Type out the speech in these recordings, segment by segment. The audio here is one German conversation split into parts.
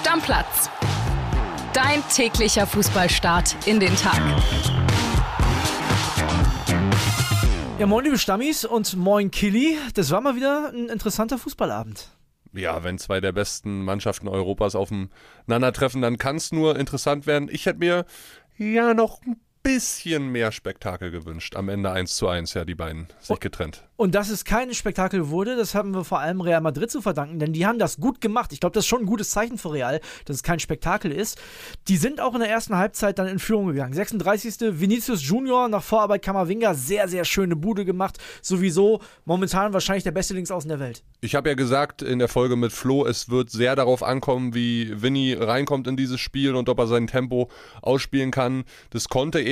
Stammplatz. Dein täglicher Fußballstart in den Tag. Ja, moin liebe Stammis und moin Killy. Das war mal wieder ein interessanter Fußballabend. Ja, wenn zwei der besten Mannschaften Europas aufeinandertreffen, dann kann es nur interessant werden. Ich hätte mir ja noch ein bisschen mehr Spektakel gewünscht. Am Ende 1 zu 1, ja, die beiden sich getrennt. Und dass es kein Spektakel wurde, das haben wir vor allem Real Madrid zu verdanken, denn die haben das gut gemacht. Ich glaube, das ist schon ein gutes Zeichen für Real, dass es kein Spektakel ist. Die sind auch in der ersten Halbzeit dann in Führung gegangen. 36. Vinicius Junior nach Vorarbeit Kamavinga, sehr, sehr schöne Bude gemacht. Sowieso momentan wahrscheinlich der beste Linksaußen der Welt. Ich habe ja gesagt in der Folge mit Flo, es wird sehr darauf ankommen, wie Vinny reinkommt in dieses Spiel und ob er sein Tempo ausspielen kann. Das konnte er.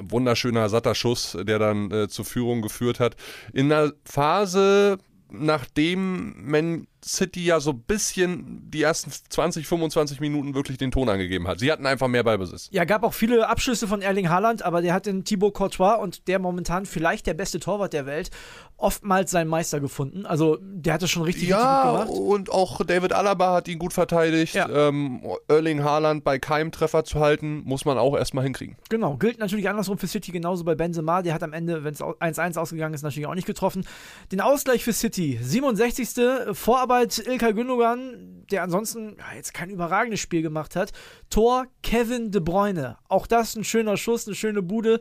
Wunderschöner, satter Schuss, der dann äh, zur Führung geführt hat. In einer Phase, nachdem Man City ja so ein bisschen die ersten 20, 25 Minuten wirklich den Ton angegeben hat. Sie hatten einfach mehr Ballbesitz. Ja, gab auch viele Abschlüsse von Erling Haaland, aber der hat den Thibaut Courtois und der momentan vielleicht der beste Torwart der Welt oftmals seinen Meister gefunden. Also der hat das schon richtig, ja, richtig gut gemacht. und auch David Alaba hat ihn gut verteidigt. Ja. Ähm, Erling Haaland bei keinem Treffer zu halten, muss man auch erstmal hinkriegen. Genau, gilt natürlich andersrum für City, genauso bei Benzema. Der hat am Ende, wenn es 1-1 ausgegangen ist, natürlich auch nicht getroffen. Den Ausgleich für City, 67. Vorarbeit Ilkay Gündogan, der ansonsten ja, jetzt kein überragendes Spiel gemacht hat. Tor Kevin De Bruyne. Auch das ein schöner Schuss, eine schöne Bude.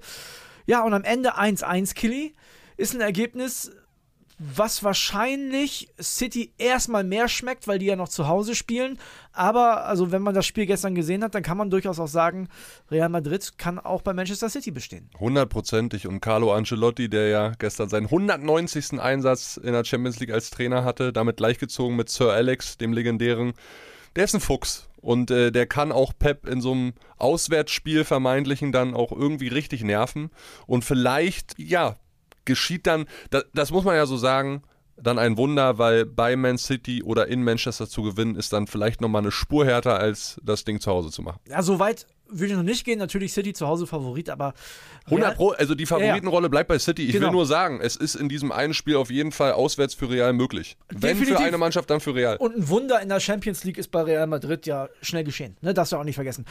Ja, und am Ende 1-1 Killy. Ist ein Ergebnis, was wahrscheinlich City erstmal mehr schmeckt, weil die ja noch zu Hause spielen. Aber also wenn man das Spiel gestern gesehen hat, dann kann man durchaus auch sagen, Real Madrid kann auch bei Manchester City bestehen. Hundertprozentig. Und Carlo Ancelotti, der ja gestern seinen 190. Einsatz in der Champions League als Trainer hatte, damit gleichgezogen mit Sir Alex, dem legendären, der ist ein Fuchs. Und äh, der kann auch Pep in so einem Auswärtsspiel vermeintlichen dann auch irgendwie richtig nerven. Und vielleicht, ja, geschieht dann, das, das muss man ja so sagen, dann ein Wunder, weil bei Man City oder in Manchester zu gewinnen, ist dann vielleicht nochmal eine Spur härter, als das Ding zu Hause zu machen. Ja, so weit würde ich noch nicht gehen. Natürlich City zu Hause Favorit, aber. 100 Pro, also die Favoritenrolle bleibt bei City. Ich Genau. will nur sagen, es ist in diesem einen Spiel auf jeden Fall auswärts für Real möglich. Wenn Definitiv. für eine Mannschaft, dann für Real. Und ein Wunder in der Champions League ist bei Real Madrid ja schnell geschehen. Ne? Darfst du auch nicht vergessen.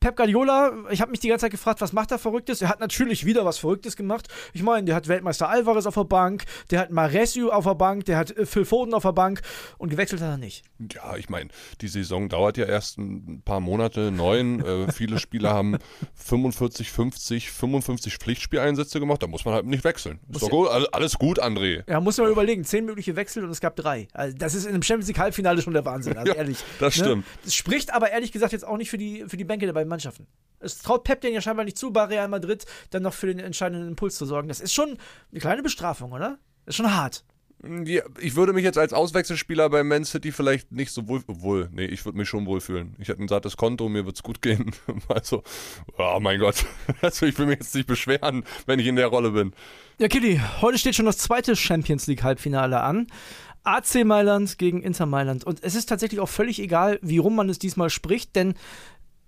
Pep Guardiola, ich habe mich die ganze Zeit gefragt, was macht er Verrücktes? Er hat natürlich wieder was Verrücktes gemacht. Ich meine, der hat Weltmeister Alvarez auf der Bank, der hat Maresio auf der Bank, der hat äh, Phil Foden auf der Bank und gewechselt hat er nicht. Ja, ich meine, die Saison dauert ja erst ein paar Monate, neun. äh, viele Spieler haben 45, 50, 55 Pflichtspieleinsätze gemacht. Da muss man halt nicht wechseln. Ist doch gut. Alles- gut, André. Ja, muss man überlegen. Zehn mögliche Wechsel und es gab drei. Also das ist in einem Champions League Halbfinale schon der Wahnsinn, also Ja, ehrlich. das stimmt. Das spricht aber ehrlich gesagt jetzt auch nicht für die, für die Bänke der beiden Mannschaften. Es traut Pep den ja scheinbar nicht zu, bei Real Madrid dann noch für den entscheidenden Impuls zu sorgen. Das ist schon eine kleine Bestrafung, oder? Das ist schon hart. Ich würde mich jetzt als Auswechselspieler bei Man City vielleicht nicht so wohl, wohl nee, ich würde mich schon wohlfühlen. Ich hätte ein sattes Konto, mir wird's gut gehen. Also, oh mein Gott. Also ich will mich jetzt nicht beschweren, wenn ich in der Rolle bin. Ja, Kitty, heute steht schon das zweite Champions League Halbfinale an. AC Mailand gegen Inter Mailand. Und es ist tatsächlich auch völlig egal, wie rum man es diesmal spricht, denn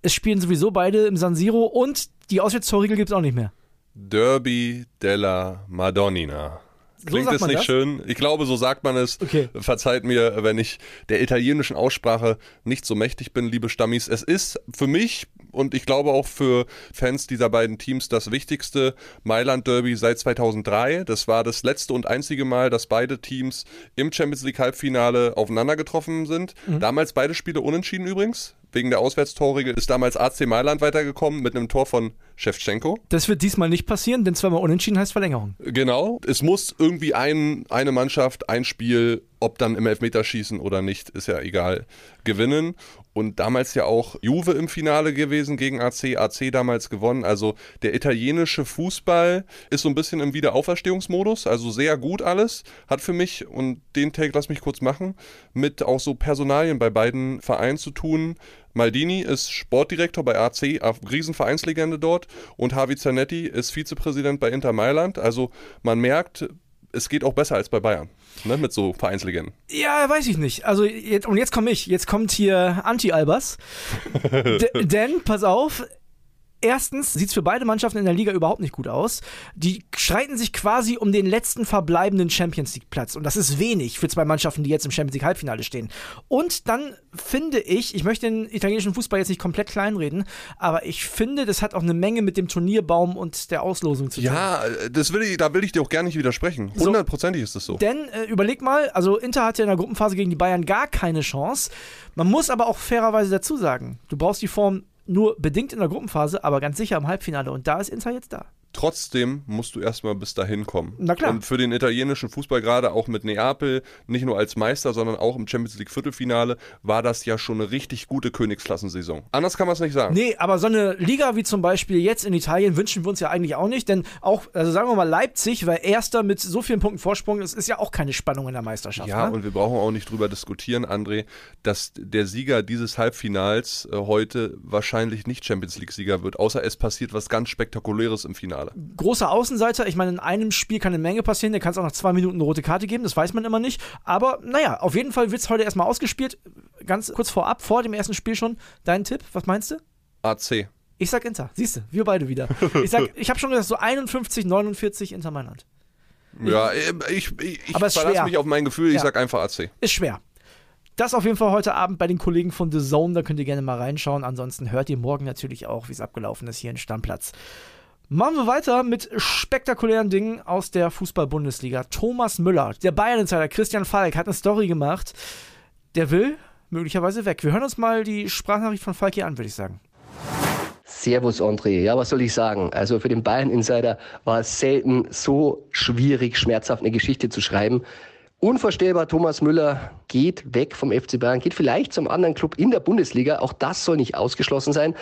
es spielen sowieso beide im San Siro und die Auswärtstorregel gibt es auch nicht mehr. Derby della Madonnina. Klingt es man nicht das? schön? Ich glaube, so sagt man es. Okay. Verzeiht mir, wenn ich der italienischen Aussprache nicht so mächtig bin, liebe Stammis. Es ist für mich und ich glaube auch für Fans dieser beiden Teams das wichtigste Mailand Derby seit 2003. Das war das letzte und einzige Mal, dass beide Teams im Champions League Halbfinale aufeinander getroffen sind. Mhm. Damals beide Spiele unentschieden übrigens. Wegen der Auswärtstorregel ist damals AC Mailand weitergekommen mit einem Tor von Shevchenko. Das wird diesmal nicht passieren, denn zweimal unentschieden heißt Verlängerung. Genau. Es muss irgendwie ein, eine Mannschaft, ein Spiel, ob dann im Elfmeterschießen oder nicht, ist ja egal, gewinnen. Und damals ja auch Juve im Finale gewesen gegen AC, AC damals gewonnen. Also der italienische Fußball ist so ein bisschen im Wiederauferstehungsmodus, also sehr gut alles. Hat für mich, und den Take lass mich kurz machen, mit auch so Personalien bei beiden Vereinen zu tun. Maldini ist Sportdirektor bei AC, Riesenvereinslegende dort. Und Javi Zanetti ist Vizepräsident bei Inter Mailand. Also man merkt, es geht auch besser als bei Bayern. Ne, mit so Vereinslegenden. Ja, weiß ich nicht. Also jetzt, und jetzt komme ich. Jetzt kommt hier Anti-Albers. Denn, pass auf, Erstens sieht es für beide Mannschaften in der Liga überhaupt nicht gut aus. Die streiten sich quasi um den letzten verbleibenden Champions League-Platz. Und das ist wenig für zwei Mannschaften, die jetzt im Champions League-Halbfinale stehen. Und dann finde ich, ich möchte den italienischen Fußball jetzt nicht komplett kleinreden, aber ich finde, das hat auch eine Menge mit dem Turnierbaum und der Auslosung zu tun. Ja, das will ich, da will ich dir auch gar nicht widersprechen. Hundertprozentig ist das so. Denn äh, überleg mal, also Inter hatte in der Gruppenphase gegen die Bayern gar keine Chance. Man muss aber auch fairerweise dazu sagen, du brauchst die Form nur bedingt in der Gruppenphase, aber ganz sicher im Halbfinale. Und da ist Inter jetzt da. Trotzdem musst du erstmal bis dahin kommen. Na klar. Und für den italienischen Fußball, gerade auch mit Neapel, nicht nur als Meister, sondern auch im Champions League Viertelfinale, war das ja schon eine richtig gute Königsklassensaison. Anders kann man es nicht sagen. Nee, aber so eine Liga wie zum Beispiel jetzt in Italien wünschen wir uns ja eigentlich auch nicht, denn auch, also sagen wir mal, Leipzig, weil Erster mit so vielen Punkten Vorsprung ist, ist ja auch keine Spannung in der Meisterschaft. Ja, ne? und wir brauchen auch nicht drüber diskutieren, André, dass der Sieger dieses Halbfinals äh, heute wahrscheinlich nicht Champions League-Sieger wird, außer es passiert was ganz Spektakuläres im Finale. Großer Außenseiter, ich meine, in einem Spiel kann eine Menge passieren, der kann es auch nach zwei Minuten eine rote Karte geben, das weiß man immer nicht. Aber naja, auf jeden Fall wird es heute erstmal ausgespielt. Ganz kurz vorab, vor dem ersten Spiel schon. Dein Tipp, was meinst du? AC. Ich sag Inter. Siehst du, wir beide wieder. Ich sag, ich habe schon gesagt, so 51, 49 Inter Mailand. Ja, äh, ich, ich, ich verlasse mich auf mein Gefühl, ich Ja. sag einfach AC. Ist schwer. Das auf jeden Fall heute Abend bei den Kollegen von The Zone, da könnt ihr gerne mal reinschauen. Ansonsten hört ihr morgen natürlich auch, wie es abgelaufen ist hier in Stammplatz. Machen wir weiter mit spektakulären Dingen aus der Fußball-Bundesliga. Thomas Müller, der Bayern-Insider Christian Falk, hat eine Story gemacht. Der will möglicherweise weg. Wir hören uns mal die Sprachnachricht von Falk hier an, würde ich sagen. Servus André, ja was soll ich sagen? Also für den Bayern Insider war es selten so schwierig, schmerzhaft eine Geschichte zu schreiben. Unvorstellbar, Thomas Müller geht weg vom FC Bayern, geht vielleicht zum anderen Club in der Bundesliga. Auch das soll nicht ausgeschlossen sein.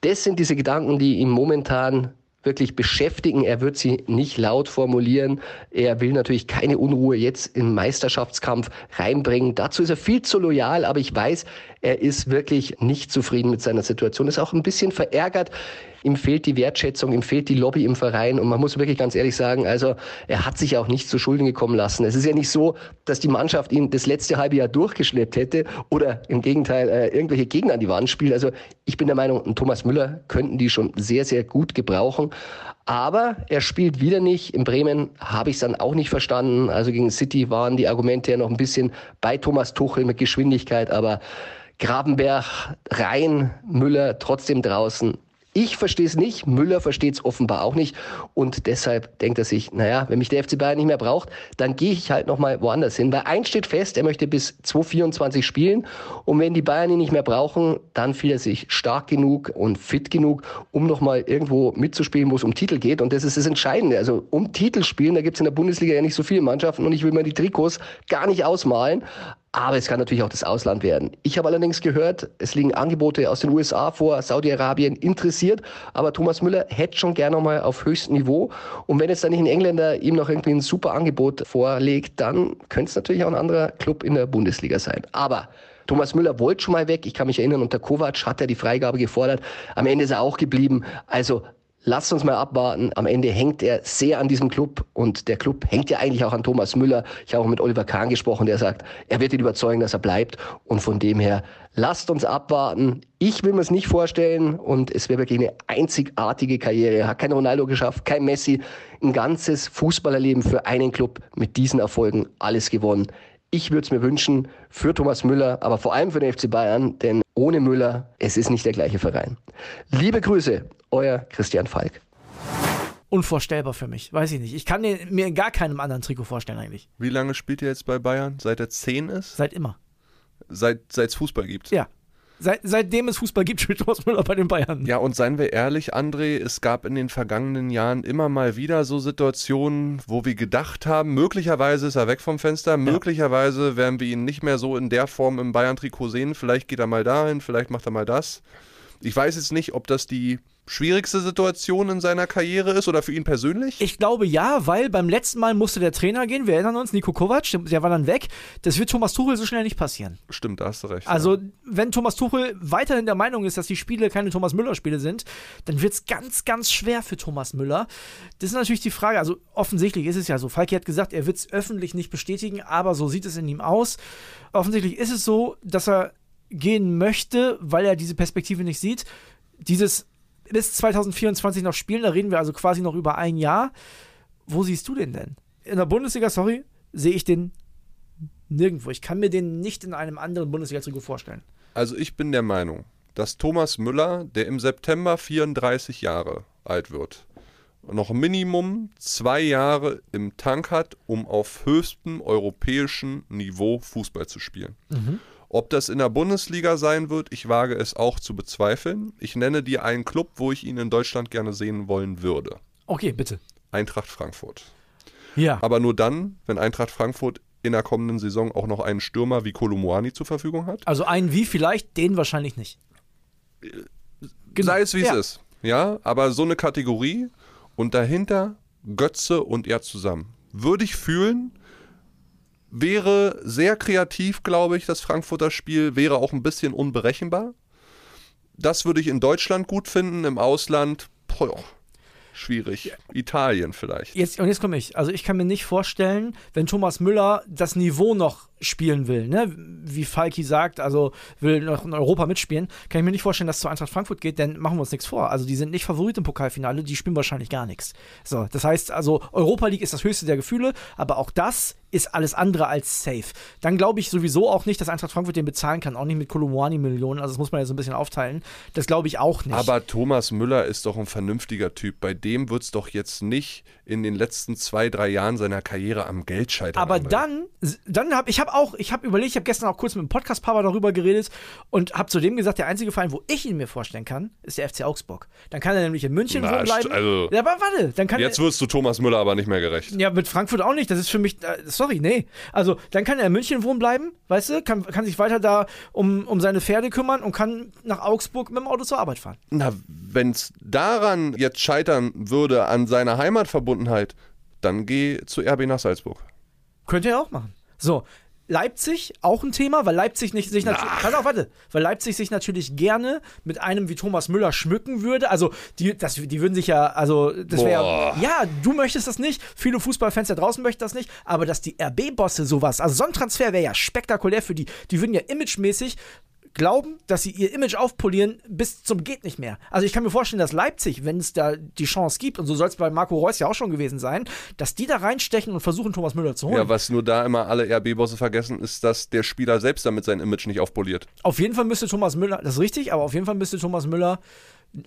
Das sind diese Gedanken, die ihn momentan wirklich beschäftigen. Er wird sie nicht laut formulieren. Er will natürlich keine Unruhe jetzt im Meisterschaftskampf reinbringen. Dazu ist er viel zu loyal, aber ich weiß, er ist wirklich nicht zufrieden mit seiner Situation, ist auch ein bisschen verärgert. Ihm fehlt die Wertschätzung, ihm fehlt die Lobby im Verein und man muss wirklich ganz ehrlich sagen, also er hat sich auch nicht zu Schulden gekommen lassen. Es ist ja nicht so, dass die Mannschaft ihn das letzte halbe Jahr durchgeschleppt hätte oder im Gegenteil äh, irgendwelche Gegner an die Wand spielt. Also ich bin der Meinung, Thomas Müller könnten die schon sehr, sehr gut gebrauchen. Aber er spielt wieder nicht. In Bremen habe ich es dann auch nicht verstanden. Also gegen City waren die Argumente ja noch ein bisschen bei Thomas Tuchel mit Geschwindigkeit, aber Grabenberg rein, Müller trotzdem draußen. Ich verstehe es nicht, Müller versteht es offenbar auch nicht und deshalb denkt er sich, naja, wenn mich der FC Bayern nicht mehr braucht, dann gehe ich halt nochmal woanders hin. Weil eins steht fest, er möchte bis 2024 spielen und wenn die Bayern ihn nicht mehr brauchen, dann fühlt er sich stark genug und fit genug, um nochmal irgendwo mitzuspielen, wo es um Titel geht und das ist das Entscheidende. Also um Titel spielen, da gibt es in der Bundesliga ja nicht so viele Mannschaften und ich will mir die Trikots gar nicht ausmalen, aber es kann natürlich auch das Ausland werden. Ich habe allerdings gehört, es liegen Angebote aus den USA vor, Saudi-Arabien interessiert, aber Thomas Müller hätte schon gerne mal auf höchstem Niveau. Und wenn jetzt dann nicht ein Engländer ihm noch irgendwie ein super Angebot vorlegt, dann könnte es natürlich auch ein anderer Club in der Bundesliga sein. Aber Thomas Müller wollte schon mal weg. Ich kann mich erinnern, unter Kovac hat er die Freigabe gefordert. Am Ende ist er auch geblieben. Also Lasst uns mal abwarten. Am Ende hängt er sehr an diesem Club und der Club hängt ja eigentlich auch an Thomas Müller. Ich habe auch mit Oliver Kahn gesprochen, der sagt, er wird ihn überzeugen, dass er bleibt. Und von dem her, lasst uns abwarten. Ich will mir es nicht vorstellen und es wäre wirklich eine einzigartige Karriere. Er hat kein Ronaldo geschafft, kein Messi. Ein ganzes Fußballerleben für einen Club mit diesen Erfolgen, alles gewonnen. Ich würde es mir wünschen für Thomas Müller, aber vor allem für den FC Bayern, denn ohne Müller, es ist nicht der gleiche Verein. Liebe Grüße, euer Christian Falk. Unvorstellbar für mich. Weiß ich nicht. Ich kann mir in gar keinem anderen Trikot vorstellen eigentlich. Wie lange spielt er jetzt bei Bayern? Seit er 10 ist? Seit immer. Seit es Fußball gibt? Ja. Seit, seitdem es Fußball gibt, spielt Thomas Müller bei den Bayern. Ja, und seien wir ehrlich, André, es gab in den vergangenen Jahren immer mal wieder so Situationen, wo wir gedacht haben, möglicherweise ist er weg vom Fenster, möglicherweise werden wir ihn nicht mehr so in der Form im Bayern-Trikot sehen. Vielleicht geht er mal dahin, vielleicht macht er mal das. Ich weiß jetzt nicht, ob das die schwierigste Situation in seiner Karriere ist oder für ihn persönlich. Ich glaube ja, weil beim letzten Mal musste der Trainer gehen. Wir erinnern uns, Nico Kovac, der war dann weg. Das wird Thomas Tuchel so schnell nicht passieren. Stimmt, da hast du recht. Also, wenn Thomas Tuchel weiterhin der Meinung ist, dass die Spiele keine Thomas Müller-Spiele sind, dann wird es ganz, ganz schwer für Thomas Müller. Das ist natürlich die Frage. Also, offensichtlich ist es ja so. Falki hat gesagt, er wird es öffentlich nicht bestätigen, aber so sieht es in ihm aus. Offensichtlich ist es so, dass er gehen möchte, weil er diese Perspektive nicht sieht. Dieses bis 2024 noch spielen. Da reden wir also quasi noch über ein Jahr. Wo siehst du den denn? In der Bundesliga, sorry, sehe ich den nirgendwo. Ich kann mir den nicht in einem anderen Bundesliga-Trikot vorstellen. Also ich bin der Meinung, dass Thomas Müller, der im September 34 Jahre alt wird, noch Minimum zwei Jahre im Tank hat, um auf höchstem europäischen Niveau Fußball zu spielen. Mhm. Ob das in der Bundesliga sein wird, ich wage es auch zu bezweifeln. Ich nenne dir einen Club, wo ich ihn in Deutschland gerne sehen wollen würde. Okay, bitte. Eintracht Frankfurt. Ja. Aber nur dann, wenn Eintracht Frankfurt in der kommenden Saison auch noch einen Stürmer wie Kolomuani zur Verfügung hat. Also einen wie vielleicht, den wahrscheinlich nicht. Genau. Sei es wie ja. es ist. Ja, aber so eine Kategorie und dahinter Götze und er zusammen. Würde ich fühlen, wäre sehr kreativ, glaube ich, das Frankfurter Spiel, wäre auch ein bisschen unberechenbar. Das würde ich in Deutschland gut finden, im Ausland, boah, schwierig. Italien vielleicht. Jetzt, und jetzt komme ich. Also ich kann mir nicht vorstellen, wenn Thomas Müller das Niveau noch spielen will, ne? wie Falki sagt, also will noch in Europa mitspielen, kann ich mir nicht vorstellen, dass es zu Eintracht Frankfurt geht, denn machen wir uns nichts vor. Also die sind nicht Favorit im Pokalfinale, die spielen wahrscheinlich gar nichts. So, das heißt also, Europa League ist das höchste der Gefühle, aber auch das ist alles andere als safe. Dann glaube ich sowieso auch nicht, dass Eintracht Frankfurt den bezahlen kann, auch nicht mit Kolumani-Millionen, also das muss man ja so ein bisschen aufteilen. Das glaube ich auch nicht. Aber Thomas Müller ist doch ein vernünftiger Typ. Bei dem wird es doch jetzt nicht in den letzten zwei, drei Jahren seiner Karriere am Geld scheitern. Aber dann, dann habe ich habe auch, ich habe überlegt, ich habe gestern auch kurz mit dem Podcast-Papa darüber geredet und habe zu dem gesagt, der einzige Verein, wo ich ihn mir vorstellen kann, ist der FC Augsburg. Dann kann er nämlich in München Na, bleiben. Also, ja, aber warte, dann kann Jetzt wirst du Thomas Müller aber nicht mehr gerecht. Ja, mit Frankfurt auch nicht. Das ist für mich, äh, sorry, nee. Also, dann kann er in München wohnen bleiben, weißt du, kann, kann sich weiter da um, um seine Pferde kümmern und kann nach Augsburg mit dem Auto zur Arbeit fahren. Na, wenn es daran jetzt scheitern würde, an seiner Heimatverbundenheit, dann geh zu RB nach Salzburg. Könnte er auch machen. So, Leipzig auch ein Thema, weil Leipzig nicht sich natürlich, pass auf, warte, weil Leipzig sich natürlich gerne mit einem wie Thomas Müller schmücken würde. Also die, das, die würden sich ja, also das wäre, ja, du möchtest das nicht, viele Fußballfans da draußen möchten das nicht, aber dass die RB-Bosse sowas, also so ein Transfer wäre ja spektakulär für die. Die würden ja imagemäßig glauben, dass sie ihr Image aufpolieren bis zum geht nicht mehr. Also ich kann mir vorstellen, dass Leipzig, wenn es da die Chance gibt, und so soll es bei Marco Reus ja auch schon gewesen sein, dass die da reinstechen und versuchen, Thomas Müller zu holen. Ja, was nur da immer alle RB-Bosse vergessen, ist, dass der Spieler selbst damit sein Image nicht aufpoliert. Auf jeden Fall müsste Thomas Müller, das ist richtig, aber auf jeden Fall müsste Thomas Müller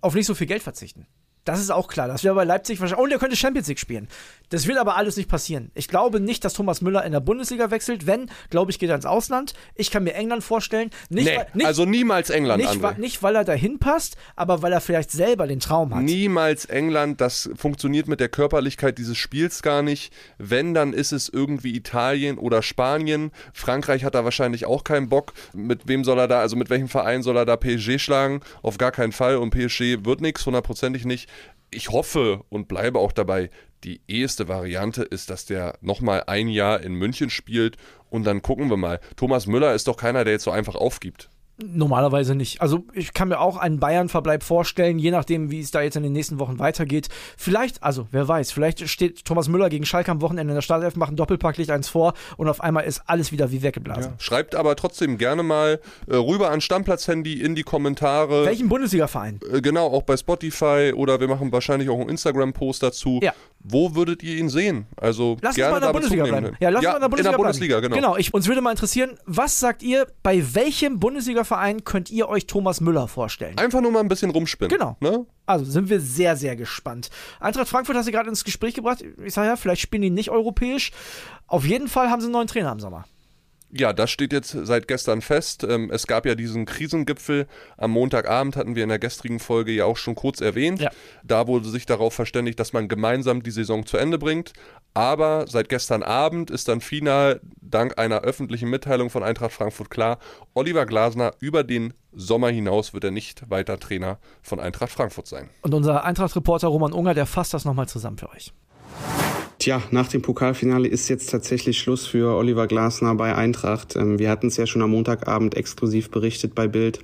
auf nicht so viel Geld verzichten. Das ist auch klar. Das wäre bei Leipzig wahrscheinlich. Und er könnte Champions League spielen. Das wird aber alles nicht passieren. Ich glaube nicht, dass Thomas Müller in der Bundesliga wechselt. Wenn, glaube ich, geht er ins Ausland. Ich kann mir England vorstellen. Nicht, nee, weil, nicht, also niemals England. Nicht, wa nicht, weil er dahin passt, aber weil er vielleicht selber den Traum hat. Niemals England. Das funktioniert mit der Körperlichkeit dieses Spiels gar nicht. Wenn, dann ist es irgendwie Italien oder Spanien. Frankreich hat da wahrscheinlich auch keinen Bock. Mit wem soll er da, also mit welchem Verein soll er da PSG schlagen? Auf gar keinen Fall. Und PSG wird nichts, hundertprozentig nicht ich hoffe und bleibe auch dabei, die eheste Variante ist, dass der nochmal ein Jahr in München spielt und dann gucken wir mal. Thomas Müller ist doch keiner, der jetzt so einfach aufgibt. Normalerweise nicht. Also ich kann mir auch einen Bayern-Verbleib vorstellen, je nachdem, wie es da jetzt in den nächsten Wochen weitergeht. Vielleicht, also wer weiß, vielleicht steht Thomas Müller gegen Schalke am Wochenende in der Startelf, macht ein Doppelpack, legt eins vor und auf einmal ist alles wieder wie weggeblasen. Ja. Schreibt aber trotzdem gerne mal äh, rüber an Stammplatz-Handy in die Kommentare. Welchen Bundesliga-Verein? Äh, genau, auch bei Spotify oder wir machen wahrscheinlich auch einen Instagram-Post dazu. Ja. Wo würdet ihr ihn sehen? Also lass gerne uns mal in der Bundesliga bleiben. Ja, lass ja, uns in der Bundesliga, in der Bundesliga bleiben. genau. Genau, ich, uns würde mal interessieren, was sagt ihr, bei welchem Bundesliga-Verein könnt ihr euch Thomas Müller vorstellen? Einfach nur mal ein bisschen rumspinnen. Genau. Ne? Also sind wir sehr, sehr gespannt. Eintracht Frankfurt hast du gerade ins Gespräch gebracht. Ich sage ja, vielleicht spielen die nicht europäisch. Auf jeden Fall haben sie einen neuen Trainer im Sommer. Ja, das steht jetzt seit gestern fest. Ähm, es gab ja diesen Krisengipfel. Am Montagabend hatten wir in der gestrigen Folge ja auch schon kurz erwähnt. Ja. Da wurde sich darauf verständigt, dass man gemeinsam die Saison zu Ende bringt. Aber seit gestern Abend ist dann final dank einer öffentlichen Mitteilung von Eintracht Frankfurt klar, Oliver Glasner über den Sommer hinaus wird er nicht weiter Trainer von Eintracht Frankfurt sein. Und unser Eintracht-Reporter Roman Unger, der fasst das nochmal zusammen für euch. Tja, nach dem Pokalfinale ist jetzt tatsächlich Schluss für Oliver Glasner bei Eintracht. Ähm, wir hatten es ja schon am Montagabend exklusiv berichtet bei Bild,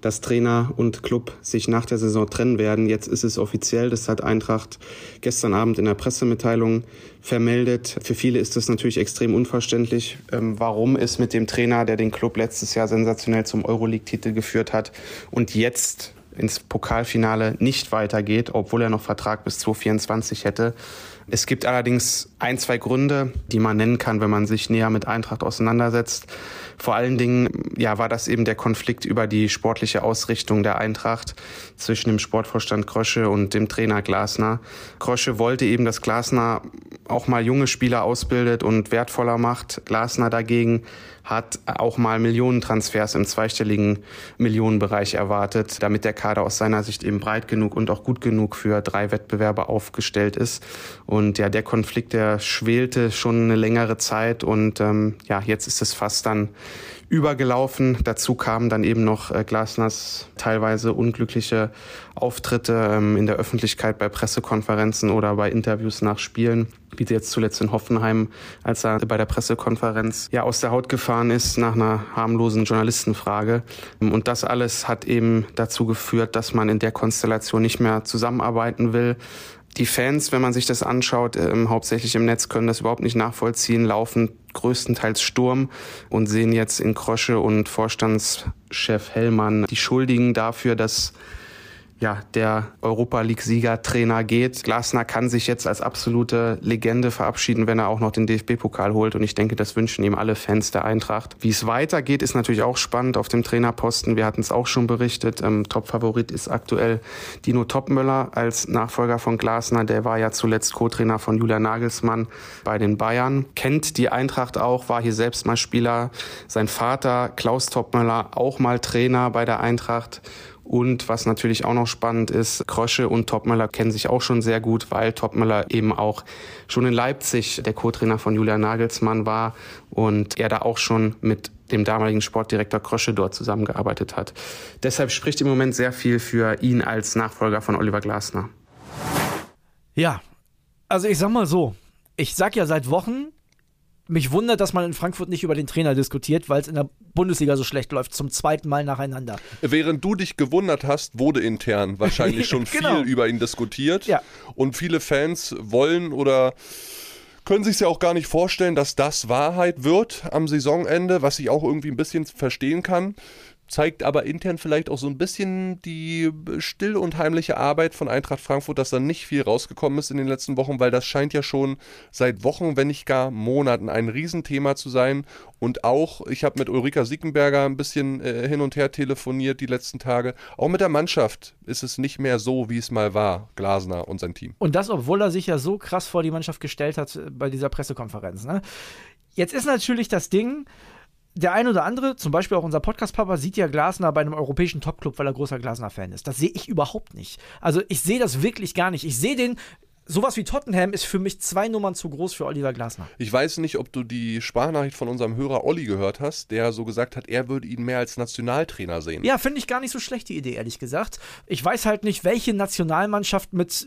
dass Trainer und Club sich nach der Saison trennen werden. Jetzt ist es offiziell. Das hat Eintracht gestern Abend in der Pressemitteilung vermeldet. Für viele ist es natürlich extrem unverständlich, ähm, warum es mit dem Trainer, der den Club letztes Jahr sensationell zum Euroleague-Titel geführt hat und jetzt ins Pokalfinale nicht weitergeht, obwohl er noch Vertrag bis 2024 hätte. Es gibt allerdings ein, zwei Gründe, die man nennen kann, wenn man sich näher mit Eintracht auseinandersetzt. Vor allen Dingen ja, war das eben der Konflikt über die sportliche Ausrichtung der Eintracht zwischen dem Sportvorstand Krösche und dem Trainer Glasner. Krösche wollte eben, dass Glasner auch mal junge Spieler ausbildet und wertvoller macht. Glasner dagegen hat auch mal Millionentransfers im zweistelligen Millionenbereich erwartet, damit der Kader aus seiner Sicht eben breit genug und auch gut genug für drei Wettbewerbe aufgestellt ist. Und ja, der Konflikt, der schwelte schon eine längere Zeit und ähm, ja, jetzt ist es fast dann übergelaufen. Dazu kamen dann eben noch äh, Glasners teilweise unglückliche Auftritte ähm, in der Öffentlichkeit bei Pressekonferenzen oder bei Interviews nach Spielen, wie jetzt zuletzt in Hoffenheim, als er bei der Pressekonferenz ja aus der Haut gefahren ist nach einer harmlosen Journalistenfrage. Und das alles hat eben dazu geführt, dass man in der Konstellation nicht mehr zusammenarbeiten will. Die Fans, wenn man sich das anschaut, äh, hauptsächlich im Netz, können das überhaupt nicht nachvollziehen, laufen größtenteils Sturm und sehen jetzt in Krosche und Vorstandschef Hellmann die Schuldigen dafür, dass ja, der Europa League-Sieger Trainer geht. Glasner kann sich jetzt als absolute Legende verabschieden, wenn er auch noch den DFB-Pokal holt. Und ich denke, das wünschen ihm alle Fans der Eintracht. Wie es weitergeht, ist natürlich auch spannend auf dem Trainerposten. Wir hatten es auch schon berichtet. Ähm, Top-Favorit ist aktuell Dino Topmöller als Nachfolger von Glasner. Der war ja zuletzt Co-Trainer von Julian Nagelsmann bei den Bayern. Kennt die Eintracht auch, war hier selbst mal Spieler. Sein Vater Klaus Topmöller auch mal Trainer bei der Eintracht. Und was natürlich auch noch spannend ist, Krosche und Topmöller kennen sich auch schon sehr gut, weil Topmöller eben auch schon in Leipzig der Co-Trainer von Julian Nagelsmann war und er da auch schon mit dem damaligen Sportdirektor Krosche dort zusammengearbeitet hat. Deshalb spricht im Moment sehr viel für ihn als Nachfolger von Oliver Glasner. Ja, also ich sag mal so, ich sag ja seit Wochen, mich wundert, dass man in Frankfurt nicht über den Trainer diskutiert, weil es in der Bundesliga so schlecht läuft, zum zweiten Mal nacheinander. Während du dich gewundert hast, wurde intern wahrscheinlich schon genau. viel über ihn diskutiert. Ja. Und viele Fans wollen oder können sich ja auch gar nicht vorstellen, dass das Wahrheit wird am Saisonende, was ich auch irgendwie ein bisschen verstehen kann zeigt aber intern vielleicht auch so ein bisschen die still und heimliche Arbeit von Eintracht Frankfurt, dass da nicht viel rausgekommen ist in den letzten Wochen, weil das scheint ja schon seit Wochen, wenn nicht gar Monaten ein Riesenthema zu sein. Und auch, ich habe mit Ulrika Siegenberger ein bisschen äh, hin und her telefoniert die letzten Tage. Auch mit der Mannschaft ist es nicht mehr so, wie es mal war, Glasner und sein Team. Und das, obwohl er sich ja so krass vor die Mannschaft gestellt hat äh, bei dieser Pressekonferenz. Ne? Jetzt ist natürlich das Ding, der eine oder andere, zum Beispiel auch unser Podcast-Papa, sieht ja Glasner bei einem europäischen Topclub, weil er großer Glasner-Fan ist. Das sehe ich überhaupt nicht. Also ich sehe das wirklich gar nicht. Ich sehe den sowas wie Tottenham ist für mich zwei Nummern zu groß für Oliver Glasner. Ich weiß nicht, ob du die Sprachnachricht von unserem Hörer Olli gehört hast, der so gesagt hat, er würde ihn mehr als Nationaltrainer sehen. Ja, finde ich gar nicht so schlecht, die Idee, ehrlich gesagt. Ich weiß halt nicht, welche Nationalmannschaft mit,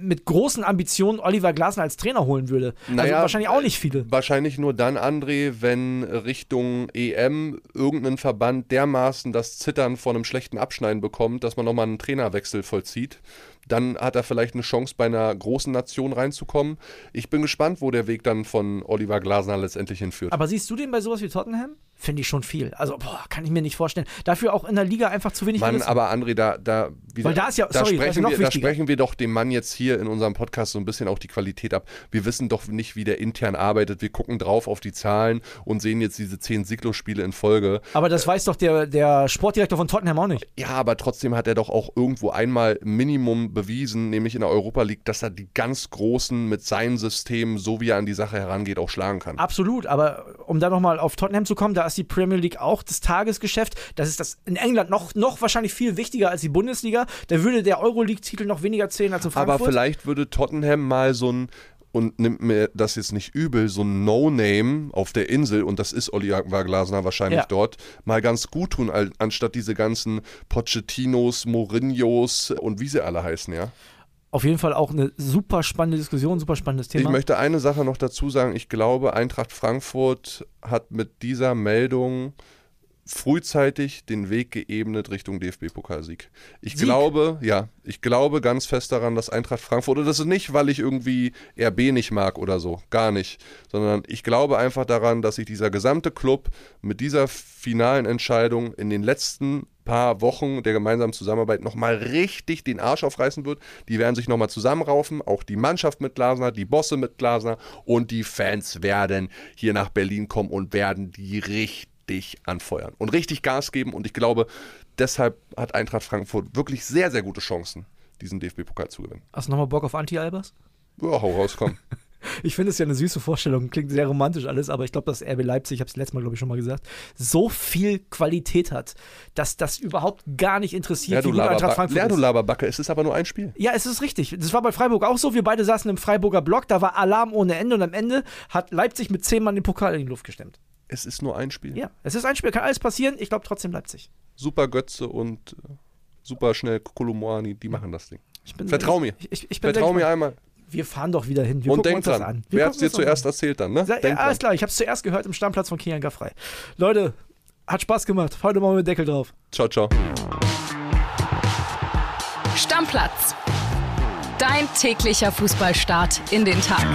mit großen Ambitionen Oliver Glasner als Trainer holen würde. Also naja, also wahrscheinlich auch nicht viele. Wahrscheinlich nur dann, André, wenn Richtung EM irgendein Verband dermaßen das Zittern vor einem schlechten Abschneiden bekommt, dass man nochmal einen Trainerwechsel vollzieht dann hat er vielleicht eine Chance, bei einer großen Nation reinzukommen. Ich bin gespannt, wo der Weg dann von Oliver Glasner letztendlich hinführt. Aber siehst du den bei sowas wie Tottenham? Finde ich schon viel. Also, boah, kann ich mir nicht vorstellen. Dafür auch in der Liga einfach zu wenig. Mann, aber André, da, da, wieder, Weil da ist ja, da sorry, sprechen wir, da sprechen wir doch dem Mann jetzt hier in unserem Podcast so ein bisschen auch die Qualität ab. Wir wissen doch nicht, wie der intern arbeitet. Wir gucken drauf auf die Zahlen und sehen jetzt diese zehn Siglo-Spiele in Folge. Aber das äh, weiß doch der, der Sportdirektor von Tottenham auch nicht. Ja, aber trotzdem hat er doch auch irgendwo einmal Minimum bewiesen, nämlich in der Europa League, dass er die ganz Großen mit seinem System, so wie er an die Sache herangeht, auch schlagen kann. Absolut, aber um da nochmal auf Tottenham zu kommen, da ist die Premier League auch das Tagesgeschäft. Das ist das in England noch, noch wahrscheinlich viel wichtiger als die Bundesliga. Da würde der Euroleague-Titel noch weniger zählen als in Frankfurt. Aber vielleicht würde Tottenham mal so ein und nimmt mir das jetzt nicht übel, so ein No-Name auf der Insel, und das ist Oliver Glasner wahrscheinlich ja. dort, mal ganz gut tun, anstatt diese ganzen Pochettinos, Mourinhos und wie sie alle heißen, ja? Auf jeden Fall auch eine super spannende Diskussion, super spannendes Thema. Ich möchte eine Sache noch dazu sagen. Ich glaube, Eintracht Frankfurt hat mit dieser Meldung frühzeitig den Weg geebnet Richtung DFB-Pokalsieg. Ich Sieg. glaube, ja, ich glaube ganz fest daran, dass Eintracht Frankfurt, und das ist nicht, weil ich irgendwie RB nicht mag oder so, gar nicht, sondern ich glaube einfach daran, dass sich dieser gesamte Club mit dieser finalen Entscheidung in den letzten paar Wochen der gemeinsamen Zusammenarbeit nochmal richtig den Arsch aufreißen wird. Die werden sich nochmal zusammenraufen, auch die Mannschaft mit Glasner, die Bosse mit Glasner und die Fans werden hier nach Berlin kommen und werden die richtig anfeuern und richtig Gas geben. Und ich glaube, deshalb hat Eintracht Frankfurt wirklich sehr, sehr gute Chancen, diesen DFB-Pokal zu gewinnen. Hast du nochmal Bock auf Anti-Albers? Ja, hau raus, komm. Ich finde es ja eine süße Vorstellung, klingt sehr romantisch alles, aber ich glaube, dass RB Leipzig, ich habe es letztes Mal, glaube ich, schon mal gesagt, so viel Qualität hat, dass das überhaupt gar nicht interessiert, Ja, du, wie gut Eintracht Frankfurt ja, du. Laberbacke, es ist aber nur ein Spiel. Ja, es ist richtig. Das war bei Freiburg auch so. Wir beide saßen im Freiburger Block, da war Alarm ohne Ende und am Ende hat Leipzig mit zehn Mann den Pokal in die Luft gestemmt. Es ist nur ein Spiel. Ja, es ist ein Spiel, kann alles passieren. Ich glaube trotzdem Leipzig. Super Götze und äh, super schnell Kolumani, die machen das Ding. Ich bin, Vertrau mir. Ich, ich, ich Vertrau mir einmal. Wir fahren doch wieder hin. Wir und gucken denk uns das dran. an. Wir Wer hat es dir zuerst an. erzählt dann, ne? Ja, Denk alles dran. klar, ich habe es zuerst gehört im Stammplatz von Kian Gaffrey. Leute, hat Spaß gemacht. Heute machen wir den Deckel drauf. Ciao, ciao. Stammplatz. Dein täglicher Fußballstart in den Tag.